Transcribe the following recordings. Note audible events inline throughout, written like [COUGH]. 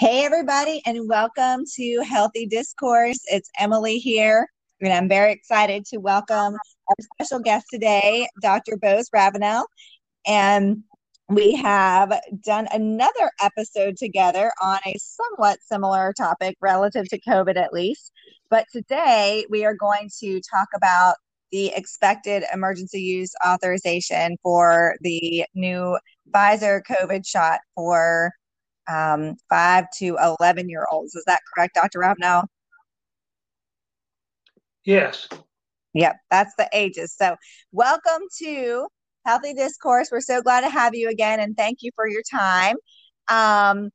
Hey, everybody, and welcome to Healthy Discourse. It's Emily here, and I'm very excited to welcome our special guest today, Dr. Bose Ravenel. And we have done another episode together on a somewhat similar topic relative to COVID, at least. But today we are going to talk about the expected emergency use authorization for the new Pfizer COVID shot for um, five to 11 year olds. Is that correct, Dr. Ravenel? Yes. Yep, that's the ages. So, welcome to Healthy Discourse. We're so glad to have you again and thank you for your time. Um,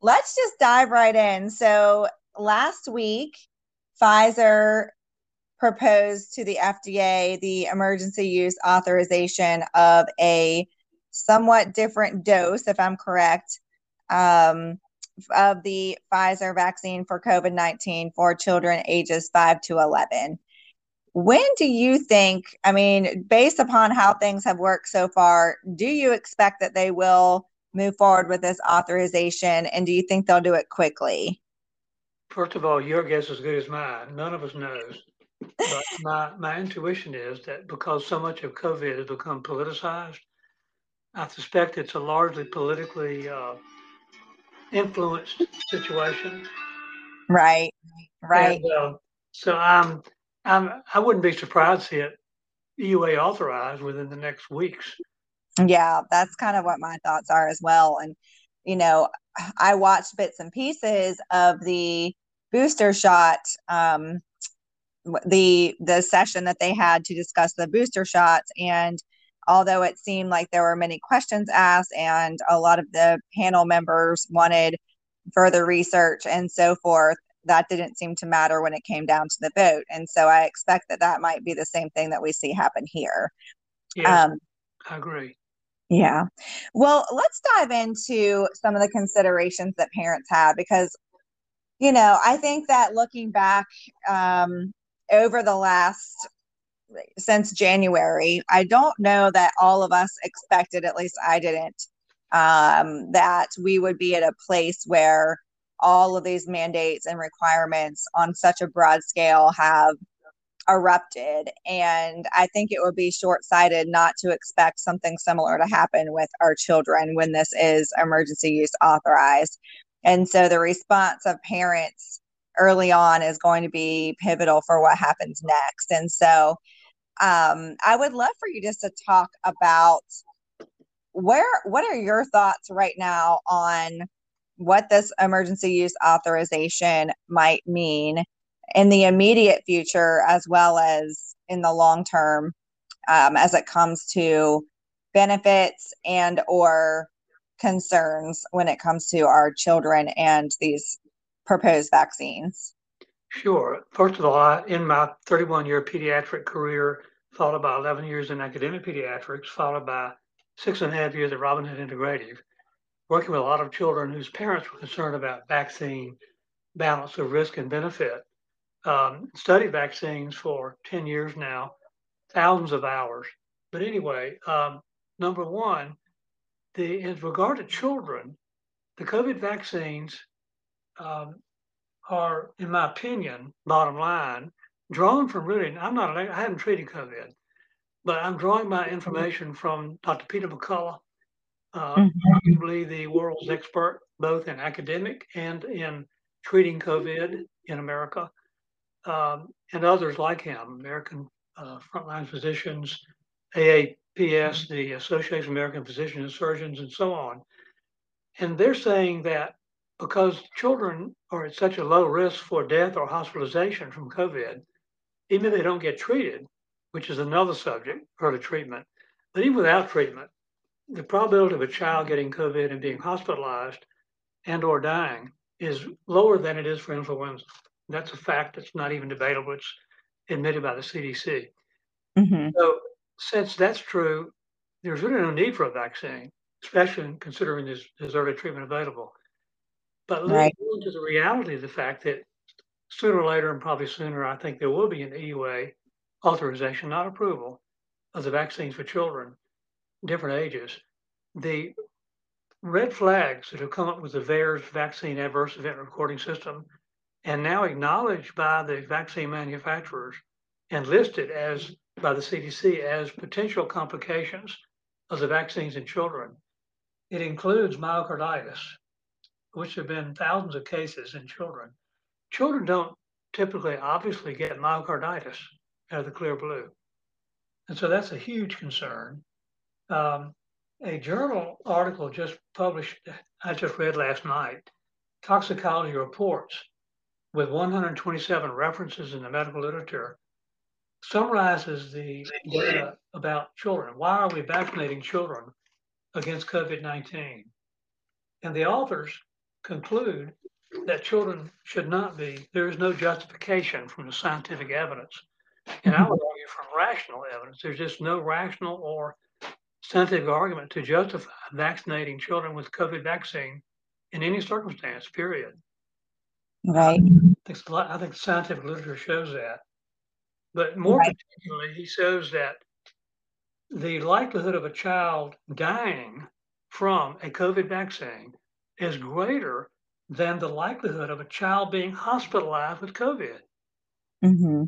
let's just dive right in. So, last week, Pfizer proposed to the FDA the emergency use authorization of a somewhat different dose, if I'm correct, um, of the Pfizer vaccine for COVID 19 for children ages 5 to 11. When do you think, I mean, based upon how things have worked so far, do you expect that they will move forward with this authorization and do you think they'll do it quickly? First of all, your guess is as good as mine. None of us knows. But [LAUGHS] my, my intuition is that because so much of COVID has become politicized, I suspect it's a largely politically uh, influenced situation. Right, right. And, uh, so I'm, I'm, I wouldn't be surprised to see it EUA authorized within the next weeks. Yeah, that's kind of what my thoughts are as well. And, you know, I watched bits and pieces of the booster shot, um, the the session that they had to discuss the booster shots, and although it seemed like there were many questions asked and a lot of the panel members wanted further research and so forth, that didn't seem to matter when it came down to the vote. And so I expect that that might be the same thing that we see happen here. Yeah, um, I agree. Yeah. Well, let's dive into some of the considerations that parents have because, you know, I think that looking back um, over the last since January. I don't know that all of us expected, at least I didn't, um, that we would be at a place where all of these mandates and requirements on such a broad scale have erupted. And I think it would be short sighted not to expect something similar to happen with our children when this is emergency use authorized. And so the response of parents early on is going to be pivotal for what happens next. And so um, I would love for you just to talk about where what are your thoughts right now on what this emergency use authorization might mean in the immediate future as well as in the long term um, as it comes to benefits and or concerns when it comes to our children and these proposed vaccines Sure. First of all, in my 31 year pediatric career, followed by 11 years in academic pediatrics, followed by six and a half years at Robin Hood Integrative, working with a lot of children whose parents were concerned about vaccine balance of risk and benefit. Um, studied vaccines for 10 years now, thousands of hours. But anyway, um, number one, the in regard to children, the COVID vaccines um, are, in my opinion, bottom line, drawn from really, I'm not, I haven't treated COVID, but I'm drawing my information from Dr. Peter McCullough, uh, mm-hmm. arguably the world's expert both in academic and in treating COVID in America, um, and others like him, American uh, Frontline Physicians, AAPS, mm-hmm. the Association of American Physicians and Surgeons, and so on. And they're saying that because children are at such a low risk for death or hospitalization from COVID, even if they don't get treated, which is another subject, early treatment, but even without treatment, the probability of a child getting COVID and being hospitalized and or dying is lower than it is for influenza. That's a fact that's not even debatable. It's admitted by the CDC. Mm-hmm. So since that's true, there's really no need for a vaccine, especially considering there's, there's early treatment available. But right. to the reality of the fact that sooner or later, and probably sooner, I think there will be an EUA authorization, not approval, of the vaccines for children, different ages. The red flags that have come up with the VAERS vaccine adverse event recording system and now acknowledged by the vaccine manufacturers and listed as by the CDC as potential complications of the vaccines in children. It includes myocarditis, which have been thousands of cases in children. Children don't typically obviously get myocarditis out of the clear blue. And so that's a huge concern. Um, a journal article just published, I just read last night, toxicology reports with 127 references in the medical literature summarizes the data about children. Why are we vaccinating children against COVID 19? And the authors conclude that children should not be, there is no justification from the scientific evidence. And I mm-hmm. would argue from rational evidence, there's just no rational or scientific argument to justify vaccinating children with COVID vaccine in any circumstance, period. Right. I think, I think scientific literature shows that. But more right. particularly, he shows that the likelihood of a child dying from a COVID vaccine is greater than the likelihood of a child being hospitalized with COVID. Mm-hmm.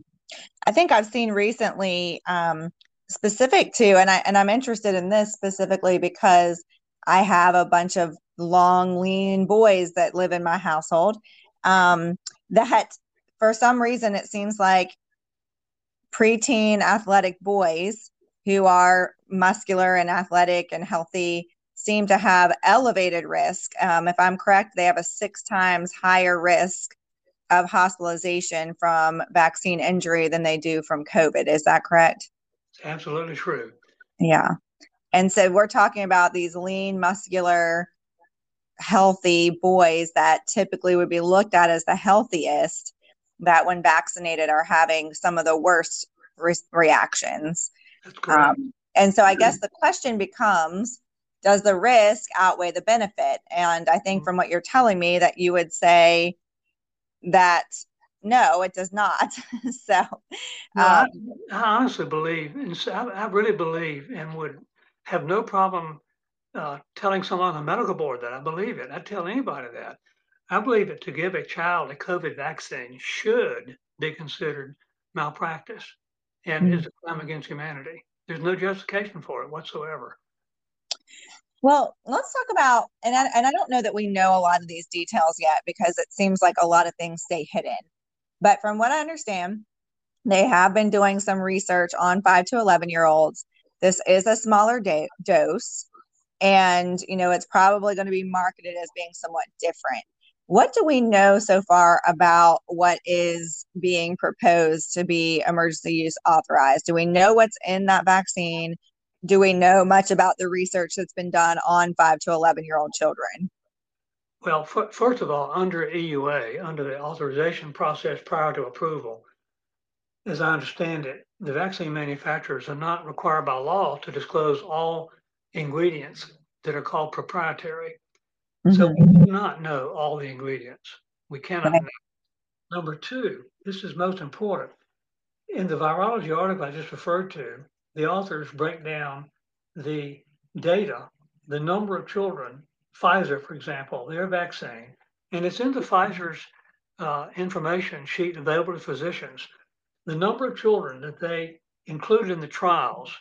I think I've seen recently um, specific to, and I and I'm interested in this specifically because I have a bunch of long, lean boys that live in my household. Um, that for some reason it seems like preteen athletic boys who are muscular and athletic and healthy seem to have elevated risk. Um, if I'm correct, they have a six times higher risk of hospitalization from vaccine injury than they do from COVID. Is that correct? It's Absolutely true. Yeah. And so we're talking about these lean, muscular, healthy boys that typically would be looked at as the healthiest that when vaccinated are having some of the worst re- reactions. Um, and so I guess the question becomes does the risk outweigh the benefit? And I think mm-hmm. from what you're telling me that you would say that no, it does not. [LAUGHS] so no, um, I, I, honestly believe, and so I, I, really believe and would have no problem uh, telling someone on the medical board that I believe it. I tell anybody that. I believe that to give a child a COVID vaccine should be considered malpractice and mm-hmm. is a crime against humanity. There's no justification for it whatsoever. Well, let's talk about, and I, and I don't know that we know a lot of these details yet because it seems like a lot of things stay hidden. But from what I understand, they have been doing some research on five to 11 year olds. This is a smaller da- dose, and you know it's probably going to be marketed as being somewhat different. What do we know so far about what is being proposed to be emergency use authorized? Do we know what's in that vaccine? Do we know much about the research that's been done on 5 to 11 year old children? Well, f- first of all, under EUA, under the authorization process prior to approval, as I understand it, the vaccine manufacturers are not required by law to disclose all ingredients that are called proprietary. Mm-hmm. So we do not know all the ingredients. We cannot know. Number two, this is most important. In the virology article I just referred to, the authors break down the data, the number of children, Pfizer, for example, their vaccine, and it's in the Pfizer's uh, information sheet available to physicians, the number of children that they included in the trials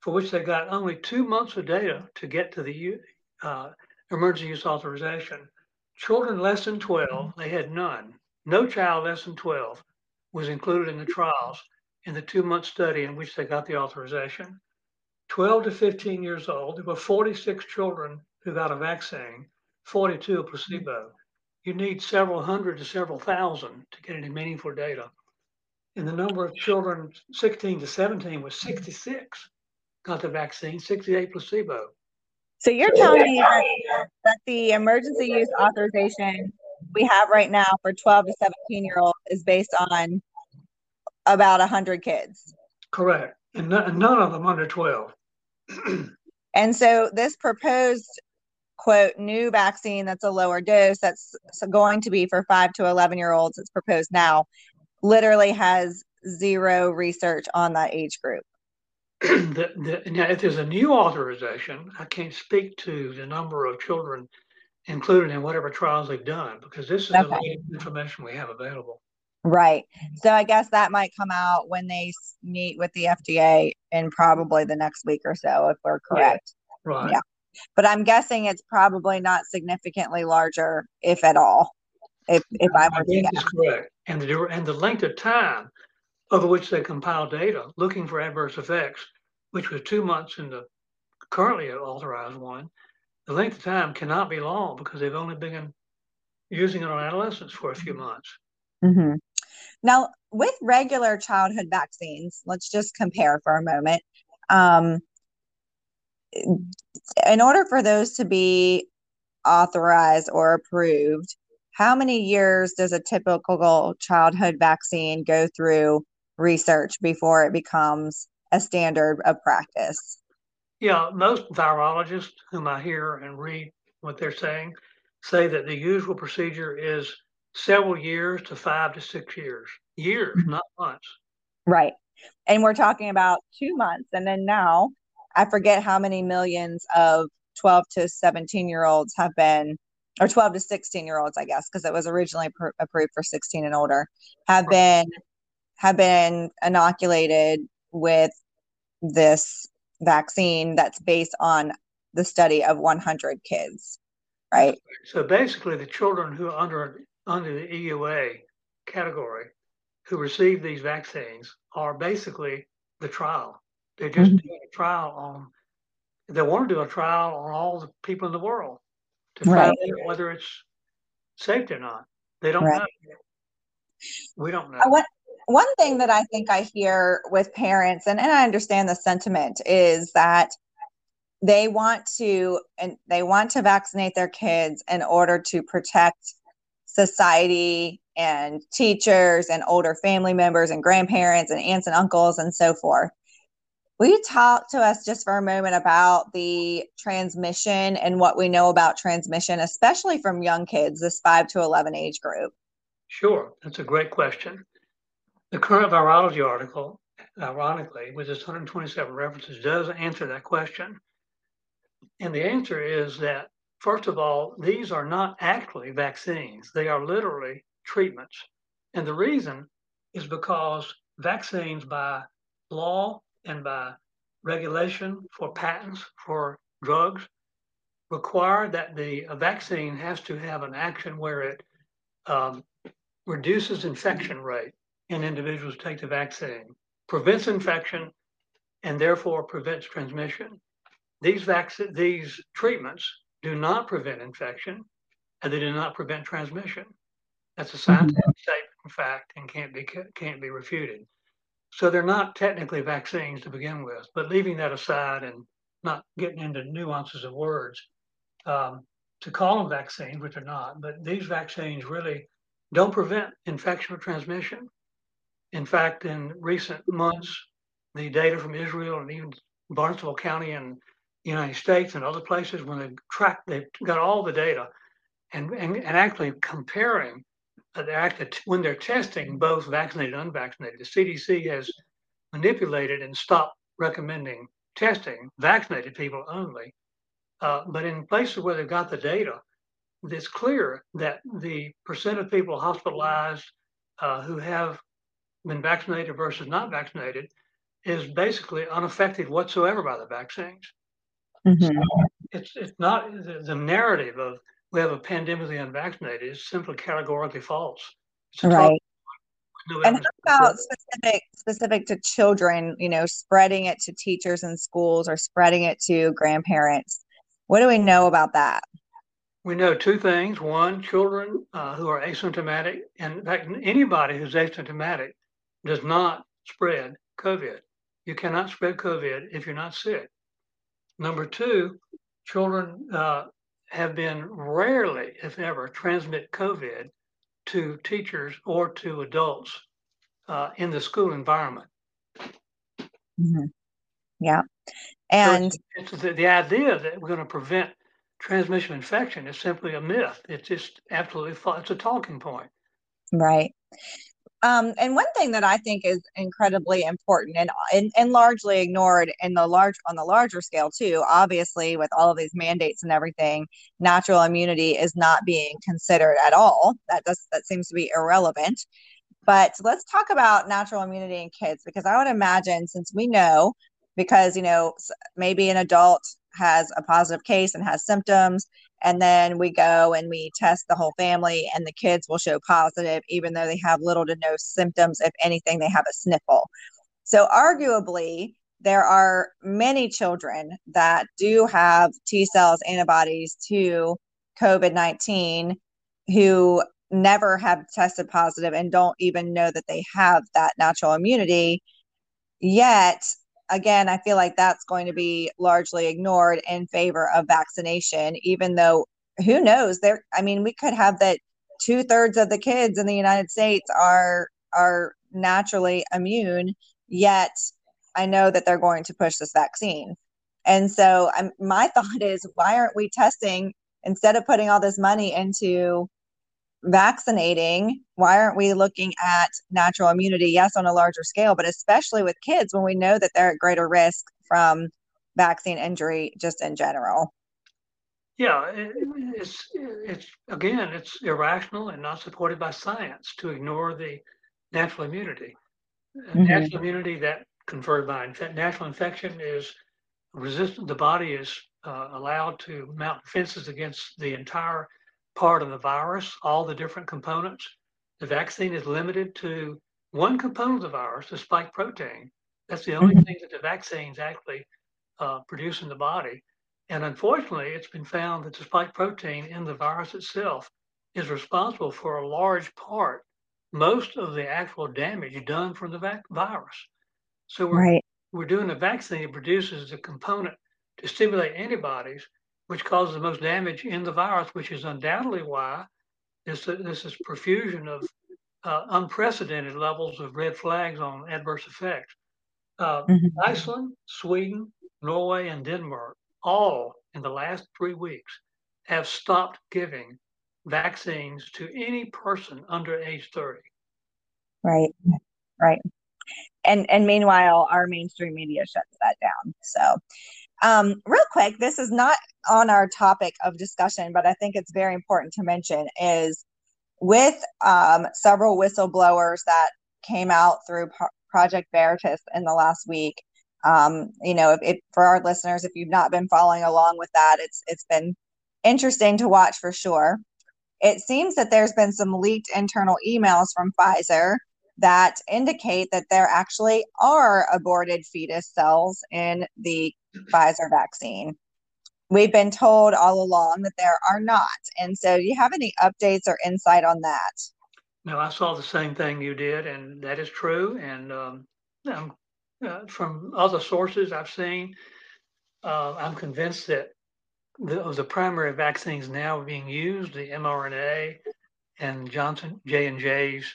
for which they got only two months of data to get to the uh, emergency use authorization. Children less than 12, they had none. No child less than 12 was included in the trials in the two month study in which they got the authorization. 12 to 15 years old, there were 46 children who got a vaccine, 42 a placebo. You need several hundred to several thousand to get any meaningful data. And the number of children 16 to 17 was 66 got the vaccine, 68 placebo. So you're telling me that, that the emergency use authorization we have right now for 12 to 17 year olds is based on about 100 kids. Correct. And none, none of them under 12. [CLEARS THROAT] and so this proposed quote new vaccine that's a lower dose that's going to be for 5 to 11 year olds it's proposed now literally has zero research on that age group [CLEARS THROAT] the, the, now, if there's a new authorization, I can't speak to the number of children included in whatever trials they've done because this is okay. the information we have available. Right. So I guess that might come out when they meet with the FDA in probably the next week or so, if we're correct. Yeah. Right. Yeah. But I'm guessing it's probably not significantly larger, if at all. If if I were to guess. correct. And the and the length of time over which they compile data looking for adverse effects, which was two months in the currently authorized one, the length of time cannot be long because they've only been using it on adolescents for a few months. Mm-hmm. Now, with regular childhood vaccines, let's just compare for a moment. Um, in order for those to be authorized or approved, how many years does a typical childhood vaccine go through research before it becomes a standard of practice? Yeah, most virologists whom I hear and read what they're saying say that the usual procedure is several years to five to six years. Years, mm-hmm. not months. Right. And we're talking about two months. And then now, I forget how many millions of 12 to 17 year olds have been, or 12 to 16 year olds, I guess, because it was originally pr- approved for 16 and older, have been have been inoculated with this vaccine that's based on the study of 100 kids, right? So basically, the children who are under under the EUA category who receive these vaccines are basically the trial. They're just mm-hmm. doing a trial on. They want to do a trial on all the people in the world to find right. out whether it's safe or not. They don't right. know. We don't know. What one thing that I think I hear with parents, and, and I understand the sentiment, is that they want to and they want to vaccinate their kids in order to protect society and teachers and older family members and grandparents and aunts and uncles and so forth. Will you talk to us just for a moment about the transmission and what we know about transmission, especially from young kids, this 5 to 11 age group? Sure, that's a great question. The current virology article, ironically, with its 127 references, does answer that question. And the answer is that, first of all, these are not actually vaccines, they are literally treatments. And the reason is because vaccines, by law and by regulation for patents for drugs, require that the vaccine has to have an action where it um, reduces infection rate in individuals who take the vaccine, prevents infection, and therefore prevents transmission. These vaccine, these treatments do not prevent infection, and they do not prevent transmission. That's a scientific mm-hmm. fact, and can't be can't be refuted. So they're not technically vaccines to begin with. But leaving that aside and not getting into nuances of words, um, to call them vaccines, which are not, but these vaccines really don't prevent infection or transmission. In fact, in recent months, the data from Israel and even Barnstable County and United States and other places, when they track, they've got all the data and, and, and actually comparing uh, the act when they're testing both vaccinated and unvaccinated. The CDC has manipulated and stopped recommending testing vaccinated people only. Uh, but in places where they've got the data, it's clear that the percent of people hospitalized uh, who have been vaccinated versus not vaccinated is basically unaffected whatsoever by the vaccines. Mm-hmm. So it's it's not the, narrative of we have a pandemic of the unvaccinated is simply categorically false. right. and how about specific specific to children? You know, spreading it to teachers in schools or spreading it to grandparents. What do we know about that? We know two things. One, children uh, who are asymptomatic, and in fact, anybody who's asymptomatic does not spread COVID. You cannot spread COVID if you're not sick. Number two, children uh, have been rarely, if ever, transmit COVID to teachers or to adults uh, in the school environment. Mm-hmm. Yeah. And so it's, it's the, the, idea that we're going to prevent transmission infection is simply a myth. It's just absolutely false. It's a talking point. Right Um, and one thing that I think is incredibly important and, and and largely ignored in the large on the larger scale too, obviously with all of these mandates and everything, natural immunity is not being considered at all. That does that seems to be irrelevant. But let's talk about natural immunity in kids because I would imagine since we know because you know maybe an adult has a positive case and has symptoms and then we go and we test the whole family and the kids will show positive even though they have little to no symptoms if anything they have a sniffle. So arguably there are many children that do have t cells antibodies to covid-19 who never have tested positive and don't even know that they have that natural immunity. Yet again, I feel like that's going to be largely ignored in favor of vaccination, even though who knows there I mean, we could have that two thirds of the kids in the United States are are naturally immune, yet I know that they're going to push this vaccine. And so I'm, my [LAUGHS] thought is, why aren't we testing instead of putting all this money into vaccinating, why aren't we looking at natural immunity? Yes, on a larger scale, but especially with kids when we know that they're at greater risk from vaccine injury just in general. Yeah, it's it's again, it's irrational and not supported by science to ignore the natural immunity. Mm-hmm. Natural immunity that conferred by inf- natural infection is resistant. The body is uh, allowed to mount defenses against the entire part of the virus, all the different components. The vaccine is limited to one component of the virus, the spike protein. That's the only mm-hmm. thing that the vaccines actually uh, produce in the body. And unfortunately, it's been found that the spike protein in the virus itself is responsible for a large part, most of the actual damage done from the vac- virus. So we're, right. we're doing a vaccine that produces a component to stimulate antibodies which causes the most damage in the virus, which is undoubtedly why this, this is profusion of uh, unprecedented levels of red flags on adverse effects. Uh, mm-hmm. Iceland, Sweden, Norway, and Denmark all in the last three weeks have stopped giving vaccines to any person under age 30. Right, right. And and meanwhile, our mainstream media shuts that down. So um, real quick, this is not on our topic of discussion, but I think it's very important to mention is with um, several whistleblowers that came out through Pro- Project Veritas in the last week. Um, you know, if, if, for our listeners, if you've not been following along with that, it's it's been interesting to watch for sure. It seems that there's been some leaked internal emails from Pfizer that indicate that there actually are aborted fetus cells in the Pfizer vaccine. We've been told all along that there are not. And so, do you have any updates or insight on that? No, I saw the same thing you did, and that is true. And um, uh, from other sources I've seen, uh, I'm convinced that the, the primary vaccines now being used, the mRNA and Johnson J and J's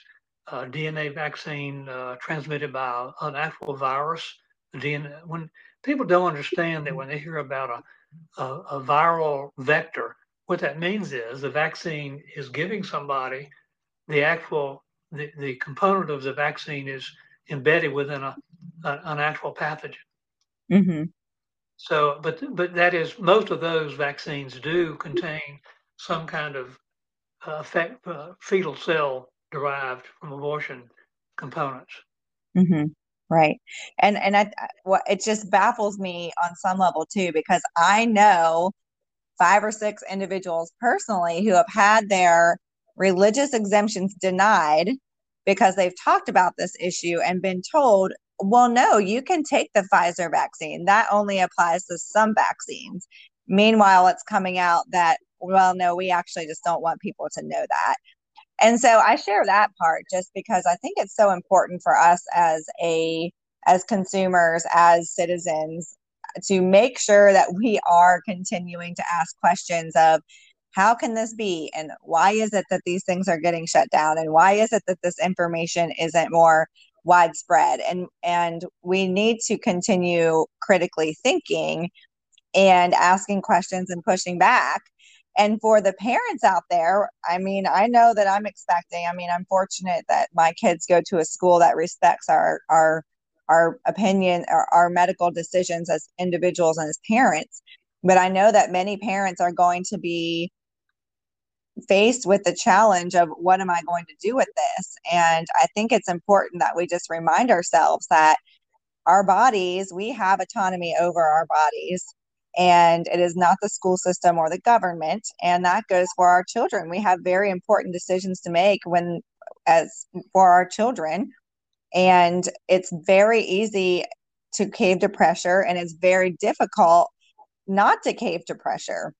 uh, DNA vaccine uh, transmitted by an actual virus. DNA when people don't understand that when they hear about a, a, a viral vector, what that means is the vaccine is giving somebody the actual the, the component of the vaccine is embedded within a, a an actual pathogen. Mm-hmm. So, but but that is most of those vaccines do contain some kind of uh, effect, uh, fetal cell derived from abortion components. Mm-hmm. Right. And and I what it just baffles me on some level too because I know five or six individuals personally who have had their religious exemptions denied because they've talked about this issue and been told, well, no, you can take the Pfizer vaccine. That only applies to some vaccines. Meanwhile, it's coming out that, well, no, we actually just don't want people to know that and so i share that part just because i think it's so important for us as a as consumers as citizens uh, to make sure that we are continuing to ask questions of how can this be? And why is it that these things are getting shut down? And why is it that this information isn't more widespread? And and we need to continue critically thinking and asking questions and pushing back And for the parents out there, I mean, I know that I'm expecting. I mean, I'm fortunate that my kids go to a school that respects our our our opinion our, our medical decisions as individuals and as parents. But I know that many parents are going to be faced with the challenge of what am I going to do with this? And I think it's important that we just remind ourselves that our bodies, we have autonomy over our bodies. And it is not the school system or the government. And that goes for our children. We have very important decisions to make when, as for our children. And it's very easy to cave to pressure, and it's very difficult not to cave to pressure.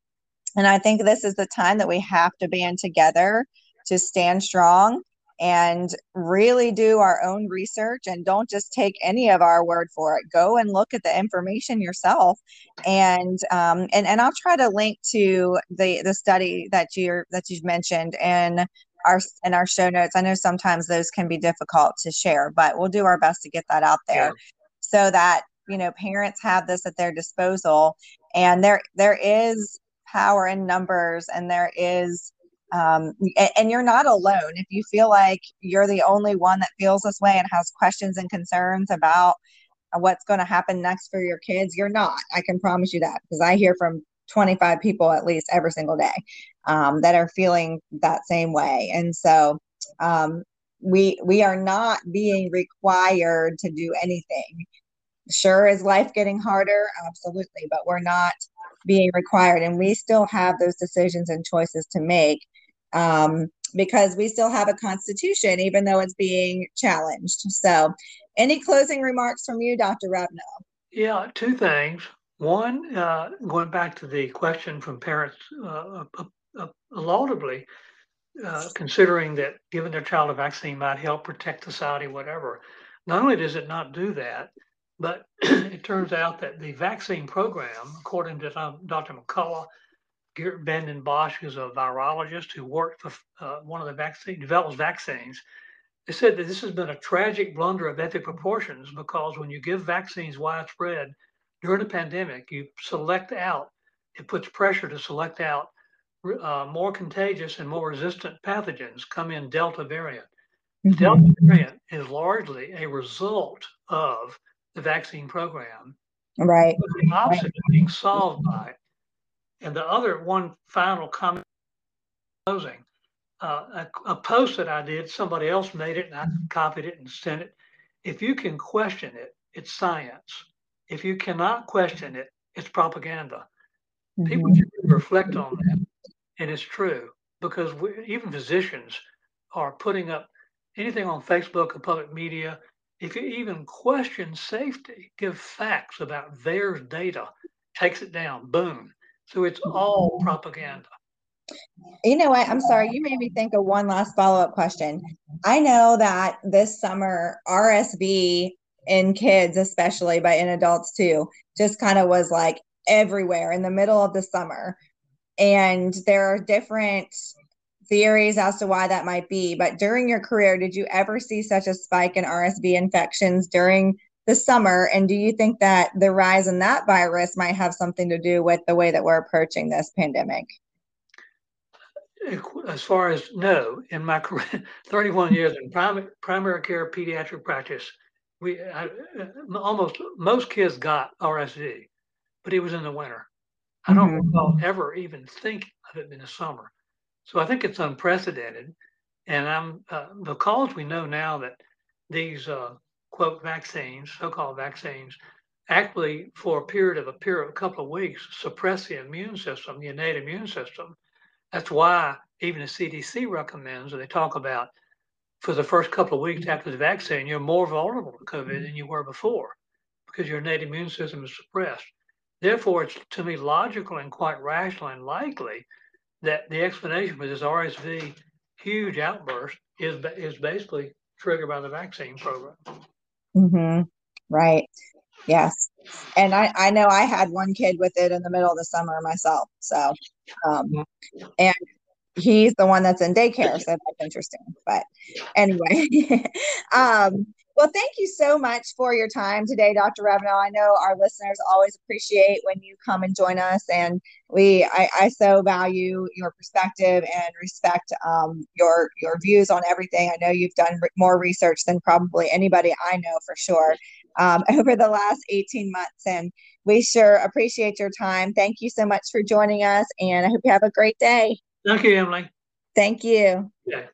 And I think this is the time that we have to band together to stand strong and really do our own research and don't just take any of our word for it. Go and look at the information yourself. And um, and and I'll try to link to the the study that you're that you've mentioned and our in our show notes. I know sometimes those can be difficult to share, but we'll do our best to get that out there so that you know parents have this at their disposal and there there is power in numbers and there is um, and, you're not alone. If you feel like you're the only one that feels this way and has questions and concerns about what's going to happen next for your kids you're not. I can promise you that because i hear from 25 people at least every single day um, that are feeling that same way. And so um, we we are not being required to do anything. Sure is life getting harder? Absolutely but we're not being required and we still have those decisions and choices to make um, because we still have a constitution even though it's being challenged so any closing remarks from you dr Ravenel? yeah two things one uh, going back to the question from parents uh, uh, uh laudably uh, considering that giving their child a vaccine might help protect society whatever not only does it not do that but [CLEARS THROAT] it turns out that the vaccine program, according to Dr. McCullough, Geert Vanden Bossche is a virologist who worked for uh, one of the vaccine develops vaccines. They said that this has been a tragic blunder of epic proportions because when you give vaccines widespread during a pandemic, you select out, it puts pressure to select out uh, more contagious and more resistant pathogens come in Delta variant. Mm-hmm. Delta variant is largely a result of the vaccine program. Right. The opposite right. being solved by it. And the other one final comment closing. Uh, a, a, post that I did, somebody else made it and I copied it and sent it. If you can question it, it's science. If you cannot question it, it's propaganda. Mm-hmm. People should reflect on that. And it's true because we, even physicians are putting up anything on Facebook or public media if you even question safety, give facts about their data, takes it down, boom. So it's all propaganda. You know what? I'm sorry. You made me think of one last follow up question. I know that this summer, RSV in kids, especially, but in adults too, just kind of was like everywhere in the middle of the summer. And there are different theories as to why that might be. But during your career, did you ever see such a spike in RSV infections during the summer? And do you think that the rise in that virus might have something to do with the way that we're approaching this pandemic? As far as no, in my career, [LAUGHS] 31 years in primary, primary care pediatric practice, we I, almost most kids got RSV, but it was in the winter. I don't mm-hmm. recall ever even thinking of it in the summer. So I think it's unprecedented. And I'm uh, because we know now that these uh, quote vaccines, so-called vaccines, actually for a period of a period, a couple of weeks, suppress the immune system, the innate immune system. That's why even the CDC recommends, and they talk about for the first couple of weeks mm-hmm. after the vaccine, you're more vulnerable to COVID mm-hmm. than you were before because your innate immune system is suppressed. Therefore, it's to me logical and quite rational and likely that the explanation for this RSV huge outburst is is basically triggered by the vaccine program. Mm-hmm. Right. Yes. And I, I know I had one kid with it in the middle of the summer myself. So, um, and he's the one that's in daycare. So that's interesting. But anyway, [LAUGHS] um, Well, thank you so much for your time today, Dr. Ravenel. I know our listeners always appreciate when you come and join us, and we I, I so value your perspective and respect um, your your views on everything. I know you've done re- more research than probably anybody I know for sure um, [LAUGHS] over the last 18 months, and we sure appreciate your time. Thank you so much for joining us, and I hope you have a great day. Thank you, Emily. Thank you. Yeah.